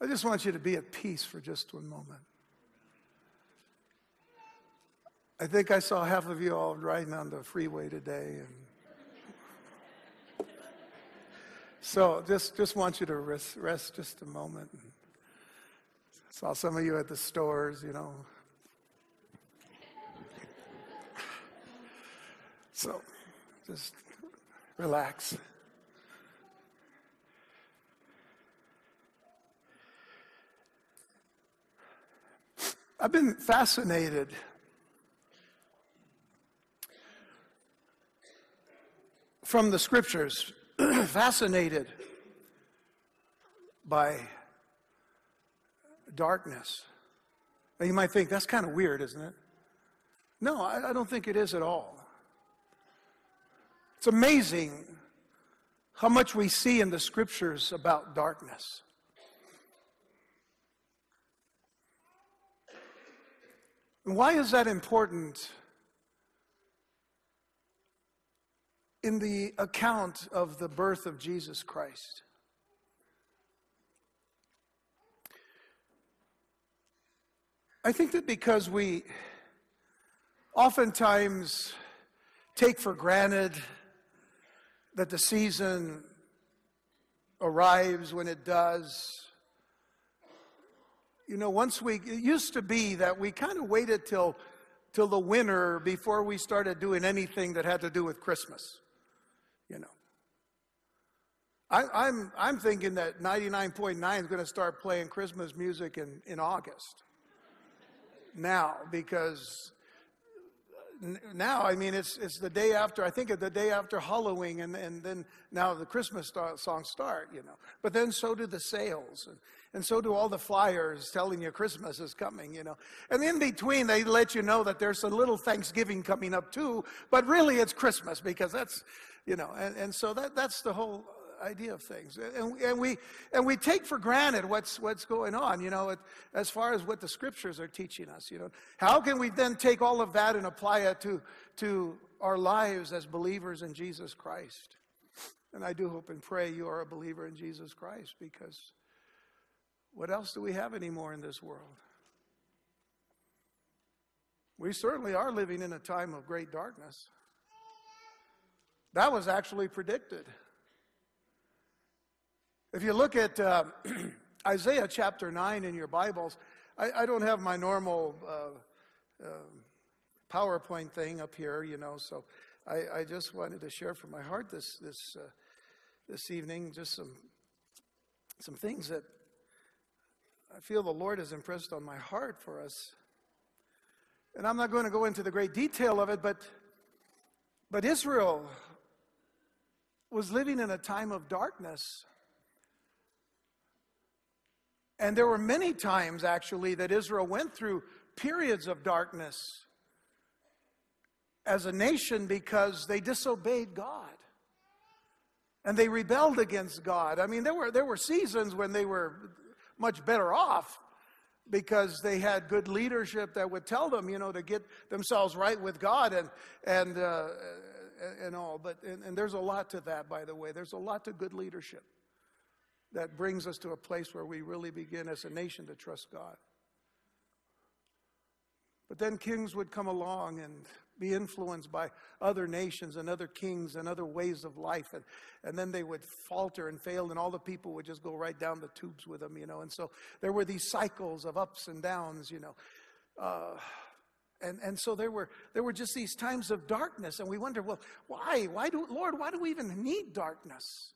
I just want you to be at peace for just one moment. I think I saw half of you all riding on the freeway today, and so just just want you to rest, rest just a moment. Saw some of you at the stores, you know. So just relax. I've been fascinated from the scriptures, fascinated by darkness. Now you might think that's kind of weird, isn't it? No, I, I don't think it is at all. It's amazing how much we see in the scriptures about darkness. Why is that important in the account of the birth of Jesus Christ? I think that because we oftentimes take for granted that the season arrives when it does. You know, once we, it used to be that we kind of waited till, till the winter before we started doing anything that had to do with Christmas. You know. I, am I'm, I'm thinking that 99.9 is going to start playing Christmas music in, in August. Now, because now, I mean, it's, it's the day after, I think the day after Halloween, and, and then now the Christmas songs start, you know. But then so do the sales, and, and so do all the flyers telling you Christmas is coming, you know. And in between, they let you know that there's a little Thanksgiving coming up too, but really it's Christmas because that's, you know, and, and so that, that's the whole idea of things. And, and, we, and we take for granted what's, what's going on, you know, as far as what the scriptures are teaching us, you know. How can we then take all of that and apply it to, to our lives as believers in Jesus Christ? And I do hope and pray you are a believer in Jesus Christ because what else do we have anymore in this world? We certainly are living in a time of great darkness. That was actually predicted. If you look at uh, Isaiah chapter 9 in your Bibles, I, I don't have my normal uh, uh, PowerPoint thing up here, you know, so I, I, just wanted to share from my heart this, this, uh, this evening just some, some things that I feel the Lord has impressed on my heart for us. And I'm not going to go into the great detail of it, but, but Israel was living in a time of darkness. And there were many times, actually, that Israel went through periods of darkness as a nation because they disobeyed God. And they rebelled against God. I mean, there were, there were seasons when they were much better off because they had good leadership that would tell them, you know, to get themselves right with God and, and, uh, and all. But, and, and there's a lot to that, by the way. There's a lot to good leadership that brings us to a place where we really begin as a nation to trust God. But then kings would come along and be influenced by other nations and other kings and other ways of life. And, and then they would falter and fail, and all the people would just go right down the tubes with them, you know. And so there were these cycles of ups and downs, you know. Uh, and, and so there were, there were just these times of darkness, and we wonder, well, why? Why do, Lord, why do we even need darkness?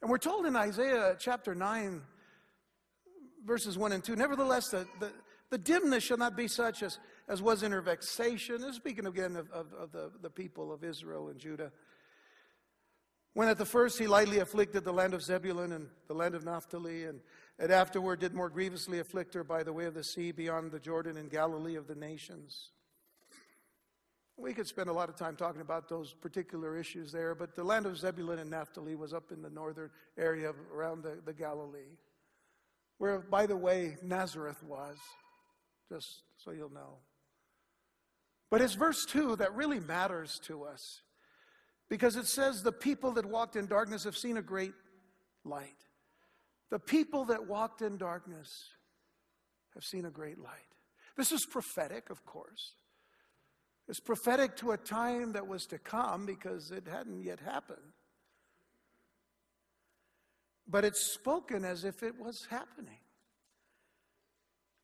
And we're told in Isaiah chapter 9, verses 1 and 2, nevertheless, the, the, the dimness shall not be such as, as was in her vexation. This speaking again of, of, of the, the people of Israel and Judah. When at the first he lightly afflicted the land of Zebulun and the land of Naphtali, and, and afterward did more grievously afflict her by the way of the sea beyond the Jordan and Galilee of the nations. We could spend a lot of time talking about those particular issues there, but the land of Zebulun and Naphtali was up in the northern area around the, the Galilee, where, by the way, Nazareth was, just so you'll know. But it's verse 2 that really matters to us because it says, The people that walked in darkness have seen a great light. The people that walked in darkness have seen a great light. This is prophetic, of course. It's prophetic to a time that was to come because it hadn't yet happened. But it's spoken as if it was happening.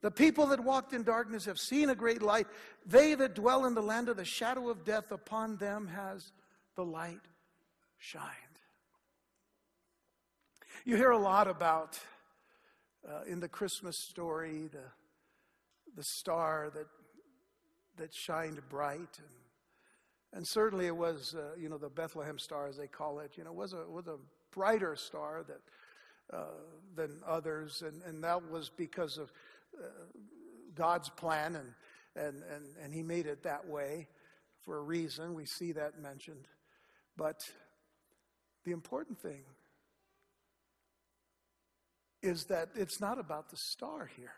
The people that walked in darkness have seen a great light. They that dwell in the land of the shadow of death, upon them has the light shined. You hear a lot about uh, in the Christmas story the, the star that, that shined bright. And, and certainly it was, uh, you know, the Bethlehem star, as they call it, you know, was a, was a brighter star that, uh, than others. And, and that was because of uh, God's plan, and, and, and, and He made it that way for a reason. We see that mentioned. But the important thing is that it's not about the star here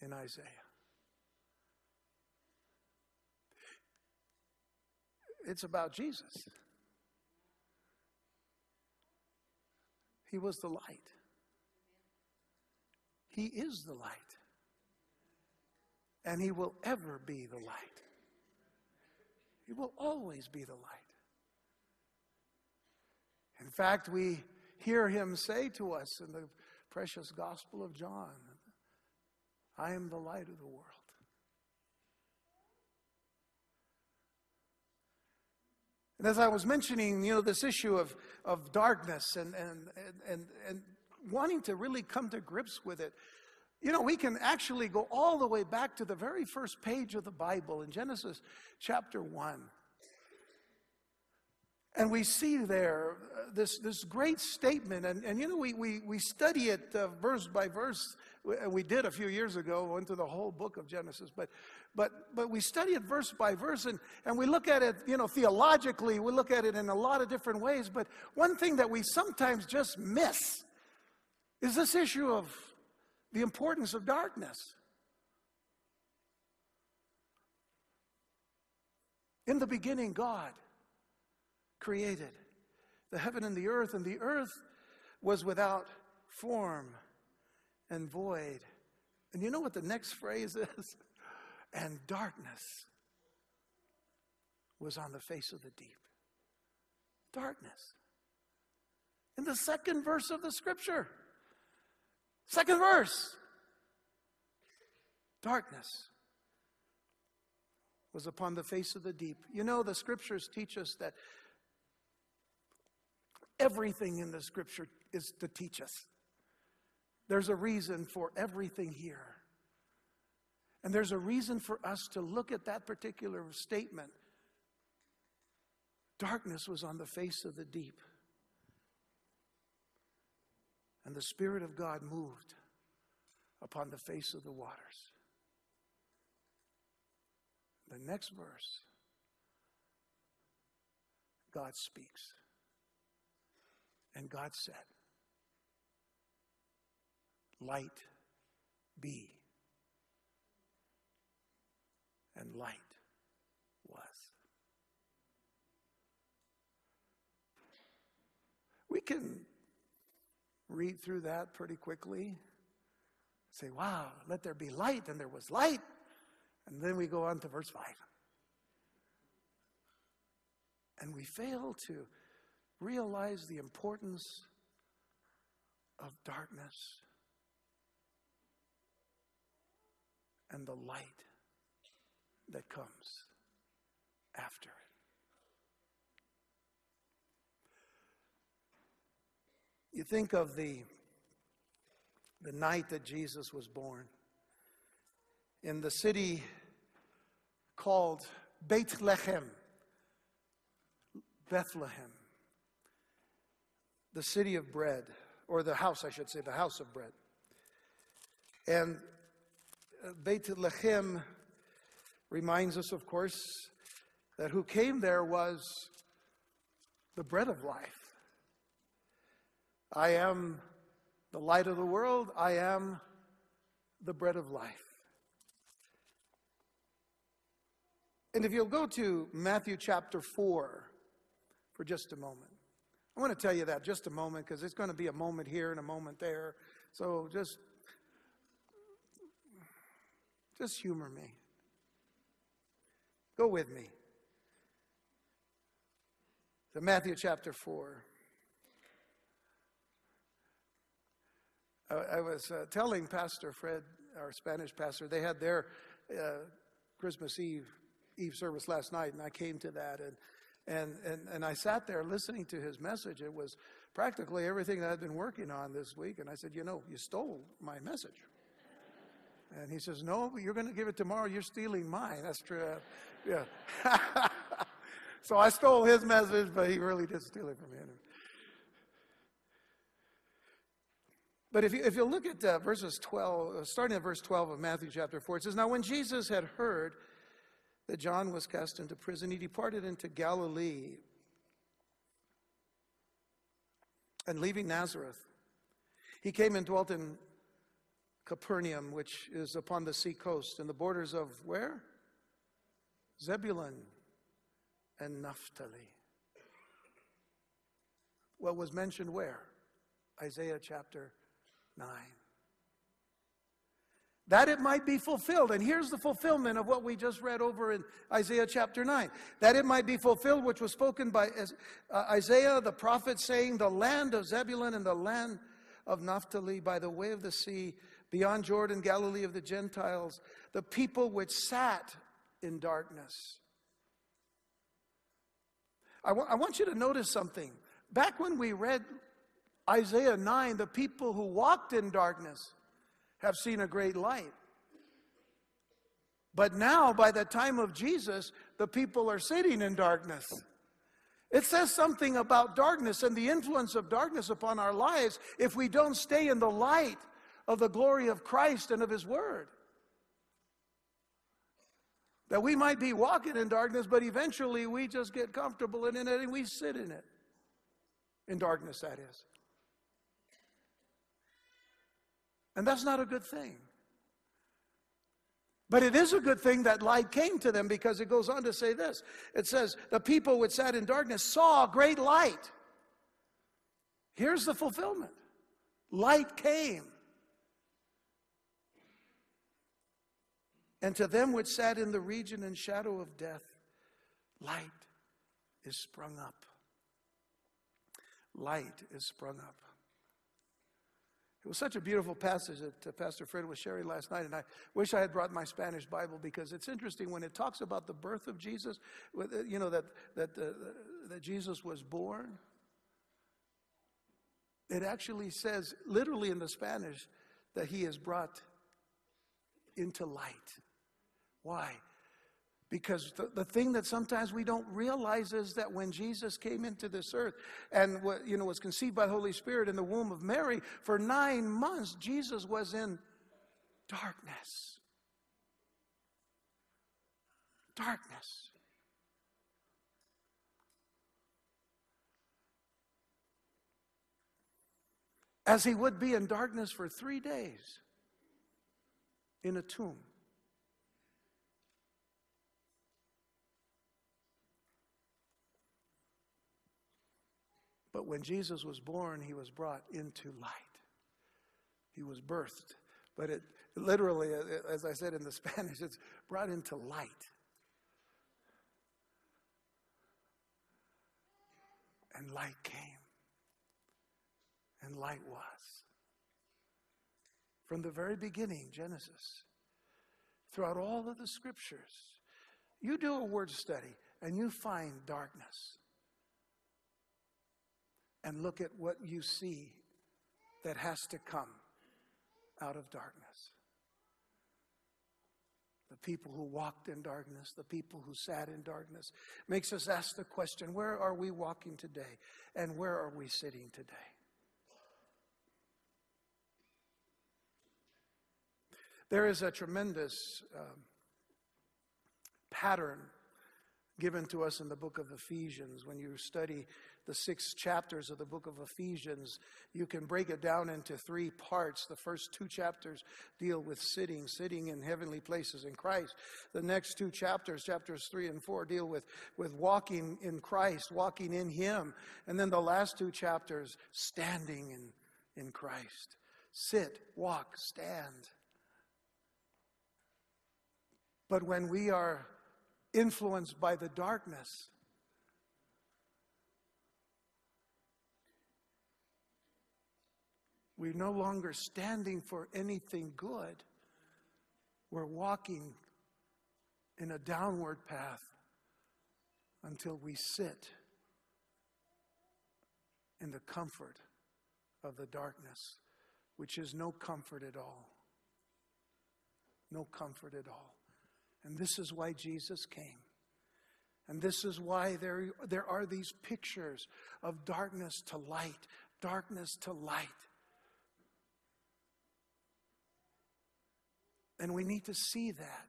in Isaiah. It's about Jesus. He was the light. He is the light. And He will ever be the light. He will always be the light. In fact, we hear Him say to us in the precious Gospel of John. I am the light of the world. And as I was mentioning, you know, this issue of, of darkness and, and, and, and wanting to really come to grips with it, you know, we can actually go all the way back to the very first page of the Bible in Genesis chapter 1. And we see there uh, this, this great statement, and, and you know, we, we, we study it uh, verse by verse. We, we did a few years ago, went through the whole book of Genesis, but, but, but we study it verse by verse, and, and we look at it, you know, theologically, we look at it in a lot of different ways. But one thing that we sometimes just miss is this issue of the importance of darkness. In the beginning, God created the heaven and the earth, and the earth was without form and void. And you know what the next phrase is? and darkness was on the face of the deep. Darkness. In the second verse of the scripture. Second verse. Darkness was upon the face of the deep. You know, the scriptures teach us that Everything in the scripture is to teach us. There's a reason for everything here. And there's a reason for us to look at that particular statement. Darkness was on the face of the deep. And the Spirit of God moved upon the face of the waters. The next verse, God speaks. And God said, Light be. And light was. We can read through that pretty quickly. Say, wow, let there be light, and there was light. And then we go on to verse 5. And we fail to realize the importance of darkness and the light that comes after it. You think of the, the night that Jesus was born in the city called Bethlehem, Bethlehem the city of bread, or the house, I should say, the house of bread. And uh, Beit Lechem reminds us, of course, that who came there was the bread of life. I am the light of the world. I am the bread of life. And if you'll go to Matthew chapter 4 for just a moment. I want to tell you that just a moment because it's going to be a moment here and a moment there. So just just humor me. Go with me. To Matthew chapter 4. I, I was uh, telling Pastor Fred, our Spanish pastor, they had their uh, Christmas Eve Eve service last night, and I came to that, and and and and I sat there listening to his message. It was practically everything that I'd been working on this week, and I said, you know, you stole my message. And he says, No, you're going to give it tomorrow. You're stealing mine. That's true. Yeah. so I stole his message, but he really did steal it from me. But if you, if you look at uh, verses 12, uh, starting at verse 12 of Matthew chapter 4, it says, Now when Jesus had heard that John was cast into prison, he departed into Galilee. And leaving Nazareth, he came and dwelt in Capernaum, which is upon the sea coast, in the borders of where? Zebulun and Naphtali. What was mentioned where? Isaiah chapter 9. That it might be fulfilled. And here's the fulfillment of what we just read over in Isaiah chapter 9. That it might be fulfilled, which was spoken by uh, Isaiah the prophet, saying, The land of Zebulun and the land of Naphtali by the way of the sea beyond Jordan, Galilee of the Gentiles, the people which sat in darkness. I, want you to notice something. Back when we read Isaiah 9, the people who walked in darkness have seen a great light. But now, by the time of Jesus, the people are sitting in darkness. It says something about darkness and the influence of darkness upon our lives if we don't stay in the light of the glory of Christ and of His Word. That we might be walking in darkness, but eventually we just get comfortable in it and we sit in it. In darkness, that is. And that's not a good thing. But it is a good thing that light came to them because it goes on to say this. It says, The people which sat in darkness saw great light. Here's the fulfillment light came. And to them which sat in the region and shadow of death, light is sprung up. Light is sprung up. It was such a beautiful passage that uh, Pastor Fred was sharing last night, and I wish I had brought my Spanish Bible because it's interesting when it talks about the birth of Jesus, uh, you know, that, that, uh, that Jesus was born. It actually says, literally in the Spanish, that he is brought into light. Why? Because the, the thing that sometimes we don't realize is that when Jesus came into this earth and you know was conceived by the Holy Spirit in the womb of Mary, for nine months Jesus was in darkness. Darkness. As he would be in darkness for three days in a tomb. But when Jesus was born, he was brought into light. He was birthed. But it literally, as I said in the Spanish, it's brought into light. And light came. And light was. From the very beginning, Genesis, throughout all of the scriptures, you do a word study and you find darkness and look at what you see that has to come out of darkness. The people who walked in darkness, the people who sat in darkness, makes us ask the question where are we walking today and where are we sitting today? There is a tremendous um, pattern given to us in the book of Ephesians. When you study the six chapters of the book of Ephesians, you can break it down into three parts. The first two chapters deal with sitting, sitting in heavenly places in Christ. The next two chapters, chapters three and four, deal with, with walking in Christ, walking in Him. And then the last two chapters, standing in, in Christ. Sit, walk, stand. But when we are influenced by the darkness. We're no longer standing for anything good. We're walking in a downward path until we sit in the comfort of the darkness, which is no comfort at all. No comfort at all. And this is why Jesus came. And this is why there, there are these pictures of darkness to light, darkness to light. And we need to see that.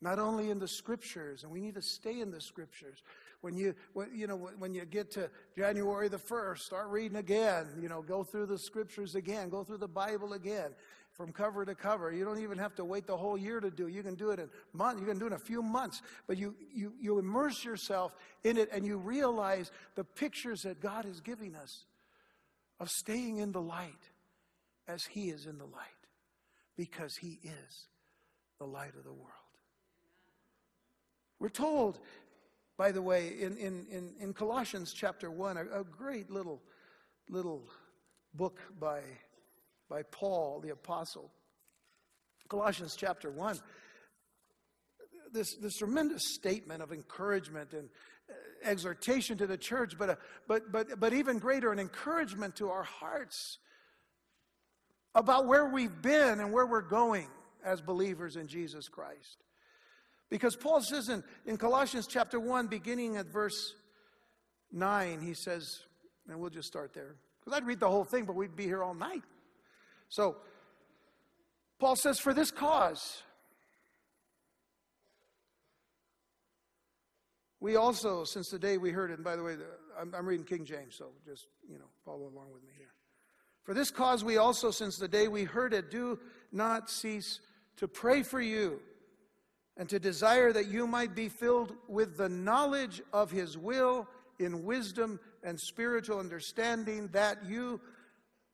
Not only in the scriptures, and we need to stay in the scriptures. When you, when, you know, when you get to January the 1st, start reading again. You know, go through the scriptures again, go through the Bible again from cover to cover. You don't even have to wait the whole year to do. You can do it in months. You can do it in a few months. But you, you, you immerse yourself in it and you realize the pictures that God is giving us of staying in the light as He is in the light because He is the light of the world. We're told, by the way, in, in, in, in Colossians chapter 1, a, a great little, little book by by Paul the Apostle. Colossians chapter 1. This, this tremendous statement of encouragement and exhortation to the church, but, uh, but, but, but even greater, an encouragement to our hearts about where we've been and where we're going as believers in Jesus Christ. Because Paul says in, in Colossians chapter 1, beginning at verse 9, he says, and we'll just start there. Because I'd read the whole thing, but we'd be here all night. So, Paul says, For this cause, we also, since the day we heard it, and by the way, I'm, I'm reading King James, so just, you know, follow along with me here. For this cause, we also, since the day we heard it, do not cease to pray for you and to desire that you might be filled with the knowledge of his will in wisdom and spiritual understanding, that you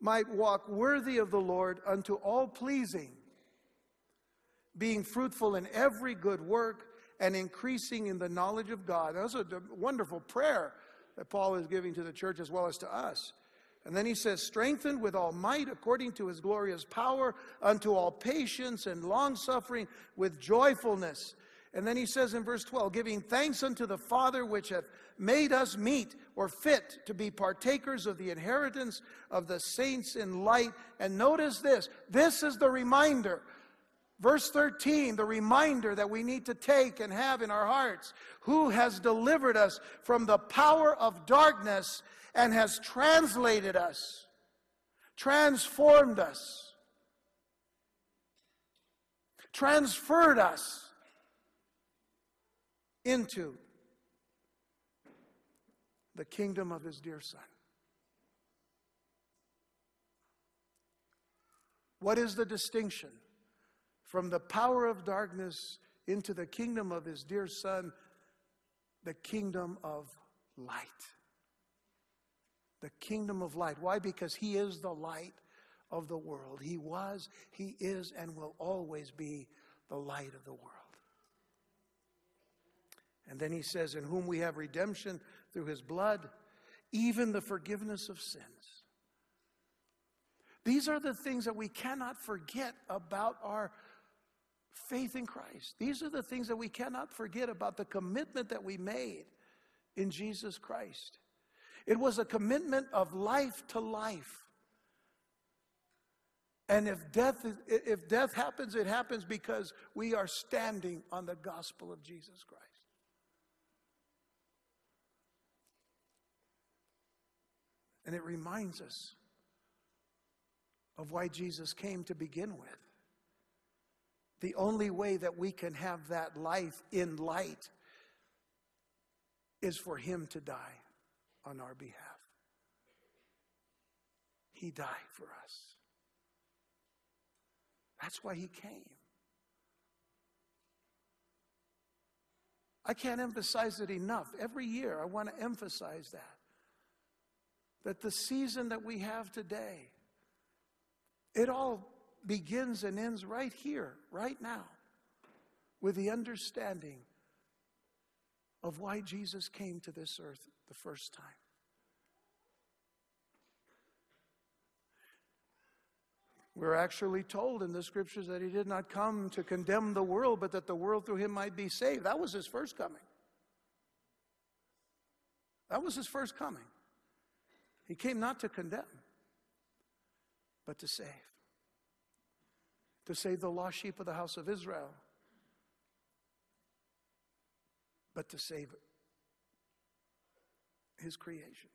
might walk worthy of the Lord unto all pleasing, being fruitful in every good work and increasing in the knowledge of God. That's a wonderful prayer that Paul is giving to the church as well as to us. And then he says, strengthened with all might according to his glorious power unto all patience and long suffering with joyfulness and then he says in verse 12, giving thanks unto the Father which hath made us meet or fit to be partakers of the inheritance of the saints in light. And notice this this is the reminder. Verse 13, the reminder that we need to take and have in our hearts. Who has delivered us from the power of darkness and has translated us, transformed us, transferred us into the kingdom of his dear son. What is the distinction from the power of darkness into the kingdom of his dear son? The kingdom of light. The kingdom of light. Why? Because he is the light of the world. He was, he is, and will always be the light of the world. And then he says, In whom we have redemption through his blood, even the forgiveness of sins. These are the things that we cannot forget about our faith in Christ. These are the things that we cannot forget about the commitment that we made in Jesus Christ. It was a commitment of life to life. And if death, if death happens, it happens because we are standing on the gospel of Jesus Christ. And it reminds us of why Jesus came to begin with. The only way that we can have that life in light is for him to die on our behalf. He died for us. That's why he came. I can't emphasize it enough. Every year, I want to emphasize that. That the season that we have today, it all begins and ends right here, right now, with the understanding of why Jesus came to this earth the first time. We're actually told in the scriptures that he did not come to condemn the world, but that the world through him might be saved. That was his first coming. That was his first coming. He came not to condemn, but to save. To save the lost sheep of the house of Israel, but to save his creation.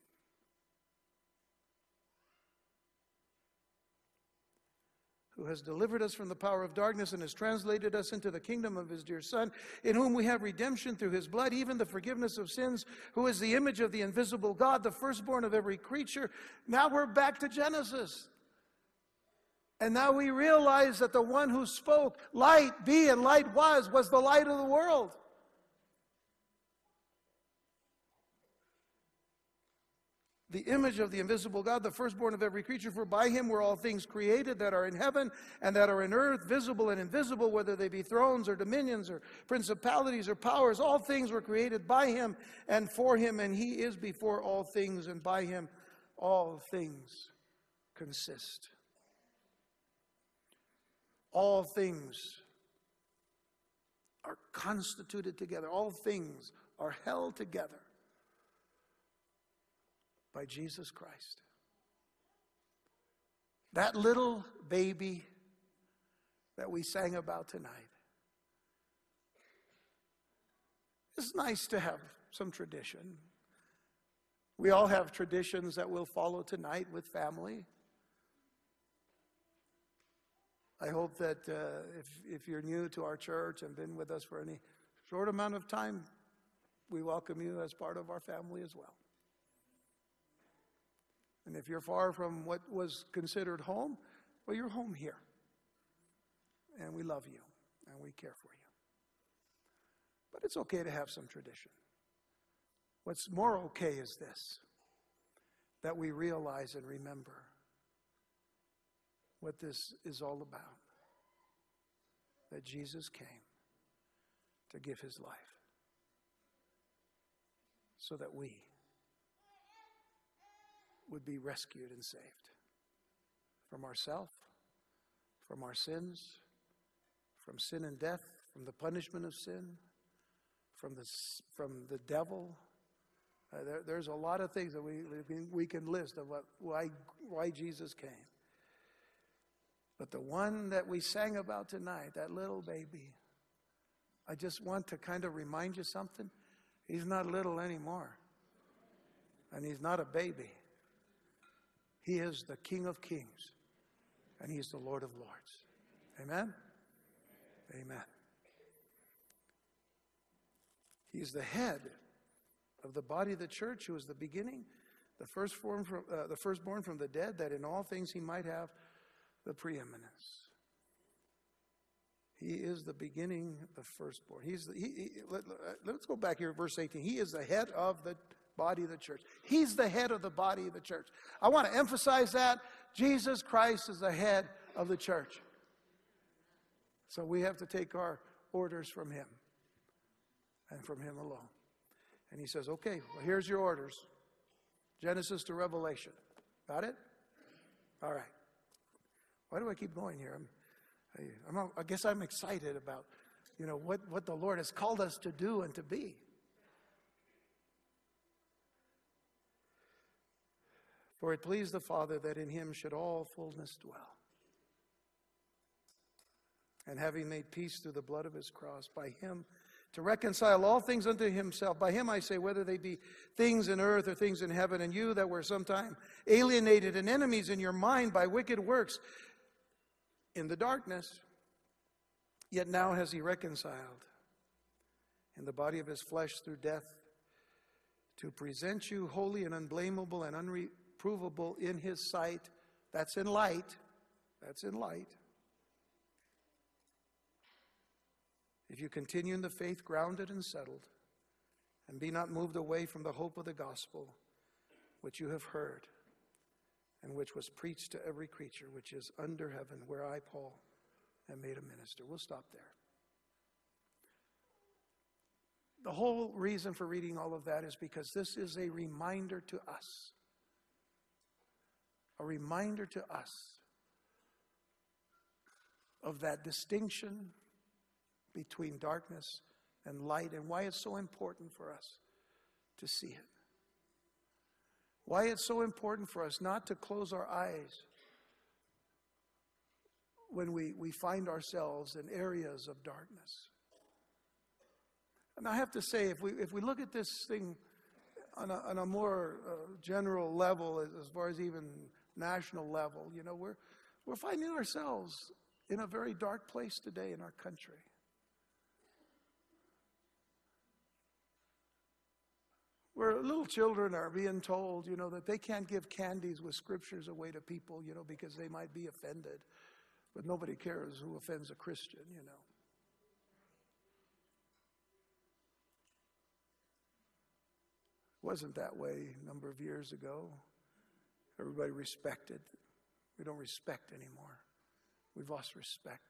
Who has delivered us from the power of darkness and has translated us into the kingdom of his dear Son, in whom we have redemption through his blood, even the forgiveness of sins, who is the image of the invisible God, the firstborn of every creature. Now we're back to Genesis. And now we realize that the one who spoke, light be and light was, was the light of the world. The image of the invisible God, the firstborn of every creature, for by him were all things created that are in heaven and that are in earth, visible and invisible, whether they be thrones or dominions or principalities or powers. All things were created by him and for him, and he is before all things, and by him all things consist. All things are constituted together, all things are held together by Jesus Christ. That little baby that we sang about tonight. It's nice to have some tradition. We all have traditions that we'll follow tonight with family. I hope that uh, if, if you're new to our church and been with us for any short amount of time, we welcome you as part of our family as well. And if you're far from what was considered home, well, you're home here. And we love you and we care for you. But it's okay to have some tradition. What's more okay is this that we realize and remember what this is all about. That Jesus came to give his life so that we would be rescued and saved from ourself, from our sins, from sin and death, from the punishment of sin, from the, from the devil. Uh, there, there's a lot of things that we, we can list of what, why, why Jesus came. But the one that we sang about tonight, that little baby, I just want to kind of remind you something. He's not little anymore. And he's not a baby. He is the King of kings and He is the Lord of lords. Amen? Amen. He is the head of the body of the church, who is the beginning, the firstborn from, uh, the firstborn from the dead, that in all things he might have the preeminence. He is the beginning, the firstborn. He's the, he, he, let, us go back here, verse 18. He is the head of the body of the church. He's the head of the body of the church. I want to emphasize that. Jesus Christ is the head of the church. So we have to take our orders from Him and from Him alone. And He says, okay, well, here's your orders Genesis to Revelation. Got it? All right. Why do I keep going here? I'm, I'm, I guess I'm excited about, you know, what, what the Lord has called us to do and to be. For it pleased the Father that in him should all fullness dwell. And having made peace through the blood of his cross, by him to reconcile all things unto himself. By him I say, whether they be things in earth or things in heaven, and you that were sometime alienated and enemies in your mind by wicked works in the darkness, yet now has he reconciled in the body of his flesh through death to present you holy and unblameable and unreprovable in his sight. That's in light. That's in light. If you continue in the faith, grounded and settled, and be not moved away from the hope of the gospel which you have heard and which was preached to every creature which is under heaven, where I, Paul, am made a minister. We'll stop there. The whole reason for reading all of that is because this is a reminder to us. A reminder to us of that distinction between darkness and light and why it's so important for us to see it. Why it's so important for us not to close our eyes when we, we find ourselves in areas of darkness. And I have to say, if we, if we look at this thing on a, on a more uh, general level, as, as far as even national level, you know, we're, we're finding ourselves in a very dark place today in our country. where little children are being told, you know, that they can't give candies with scriptures away to people, you know, because they might be offended. But nobody cares who offends a Christian, you know. It wasn't that way a number of years ago. Everybody respected. We don't respect anymore. We've lost respect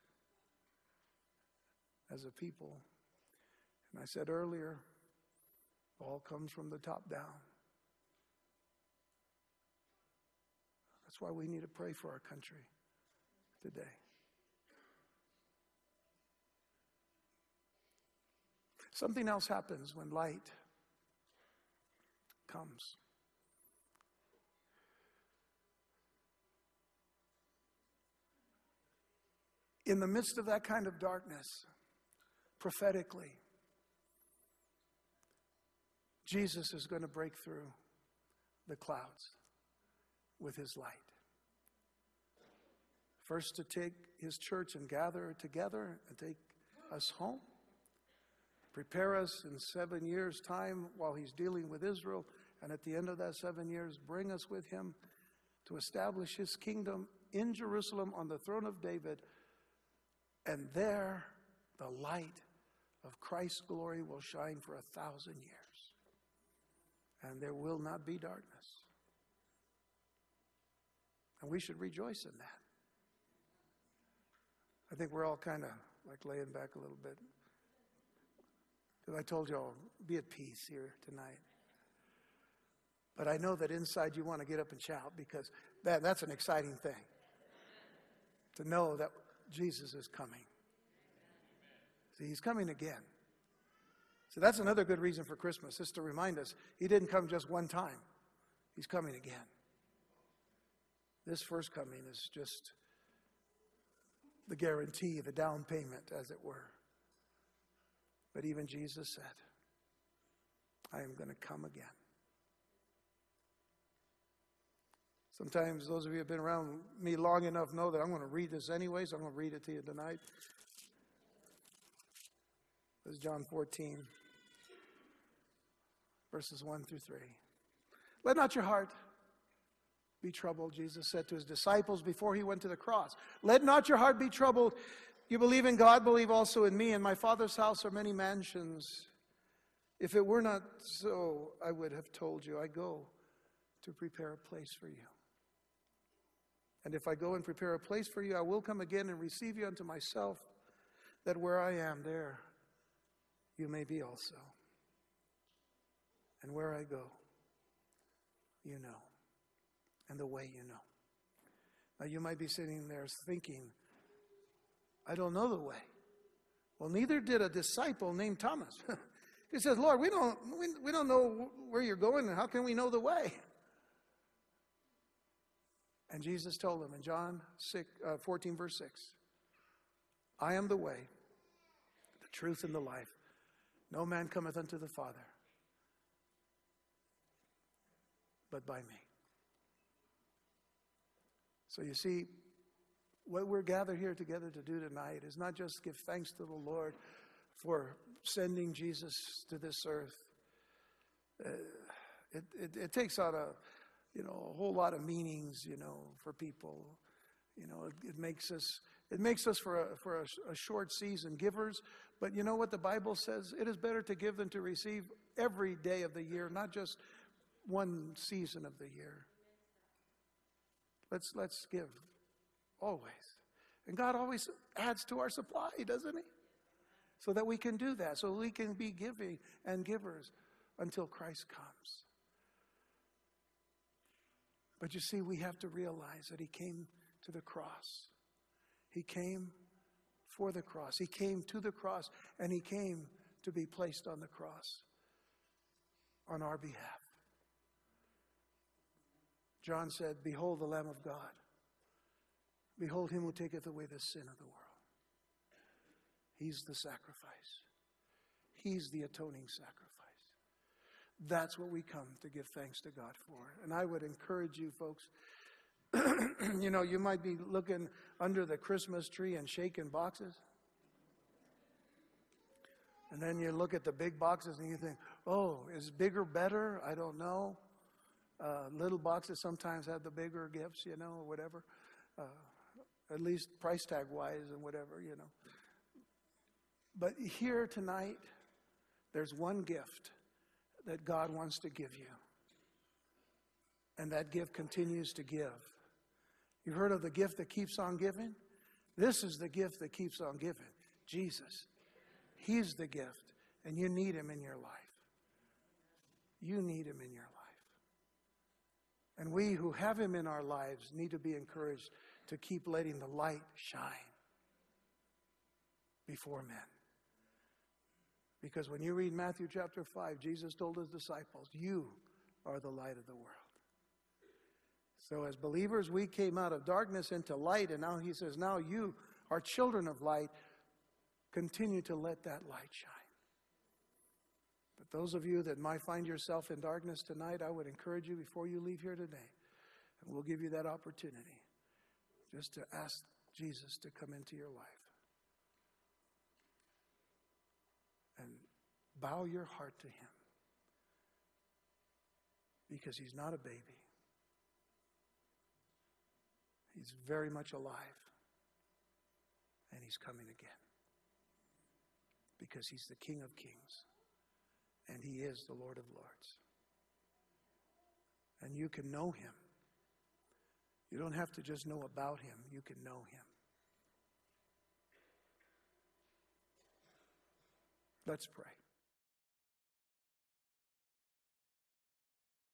as a people. And I said earlier, all comes from the top down. That's why we need to pray for our country today. Something else happens when light comes. In the midst of that kind of darkness, prophetically, Jesus is going to break through the clouds with his light. First, to take his church and gather together and take us home. Prepare us in seven years' time while he's dealing with Israel. And at the end of that seven years, bring us with him to establish his kingdom in Jerusalem on the throne of David. And there, the light of Christ's glory will shine for a thousand years and there will not be darkness. And we should rejoice in that. I think we're all kind of like laying back a little bit. Because I told you all, be at peace here tonight. But I know that inside you want to get up and shout because that, that's an exciting thing. To know that Jesus is coming. See, he's coming again. So that's another good reason for Christmas, is to remind us he didn't come just one time, he's coming again. This first coming is just the guarantee, the down payment, as it were. But even Jesus said, I am going to come again. Sometimes those of you who have been around me long enough know that I'm going to read this anyway, so I'm going to read it to you tonight. This is John 14 verses 1 through 3. Let not your heart be troubled, Jesus said to his disciples before he went to the cross. Let not your heart be troubled. You believe in God, believe also in me. In my Father's house are many mansions. If it were not so, I would have told you, I go to prepare a place for you. And if I go and prepare a place for you, I will come again and receive you unto myself, that where I am, there you may be also. And where I go, you know. And the way you know. Now you might be sitting there thinking, I don't know the way. Well, neither did a disciple named Thomas. he says, Lord, we don't, we, we don't know where you're going, and how can we know the way? And Jesus told him in John 6, uh, 14, verse 6, I am the way, the truth, and the life. No man cometh unto the Father but by me. So you see, what we're gathered here together to do tonight is not just give thanks to the Lord for sending Jesus to this earth. Uh, It, it, it takes out a, you know, a whole lot of meanings, you know, for people. You know, it, it makes us, it makes us for, a, for a, a short season givers. But you know what the Bible says? It is better to give than to receive every day of the year, not just one season of the year. Let's, let's give always. And God always adds to our supply, doesn't He? So that we can do that, so we can be giving and givers until Christ comes. But you see, we have to realize that He came to the cross. He came for the cross. He came to the cross, and He came to be placed on the cross on our behalf. John said, Behold the Lamb of God. Behold him who taketh away the sin of the world. He's the sacrifice. He's the atoning sacrifice. That's what we come to give thanks to God for. And I would encourage you, folks. you know, you might be looking under the Christmas tree and shaking boxes. And then you look at the big boxes and you think, oh, is bigger better? I don't know. Uh, little boxes sometimes have the bigger gifts, you know, or whatever. Uh, at least price tag wise and whatever, you know. But here tonight, there's one gift that God wants to give you. And that gift continues to give. You heard of the gift that keeps on giving? This is the gift that keeps on giving Jesus. He's the gift, and you need him in your life. You need him in your life. And we who have him in our lives need to be encouraged to keep letting the light shine before men. Because when you read Matthew chapter 5, Jesus told his disciples, You are the light of the world. So, as believers, we came out of darkness into light, and now he says, Now you are children of light. Continue to let that light shine. But those of you that might find yourself in darkness tonight, I would encourage you before you leave here today, and we'll give you that opportunity just to ask Jesus to come into your life. and bow your heart to Him because He's not a baby. He's very much alive and He's coming again because He's the King of Kings and He is the Lord of Lords. And you can know Him. You don't have to just know about Him, you can know Him. Let's pray.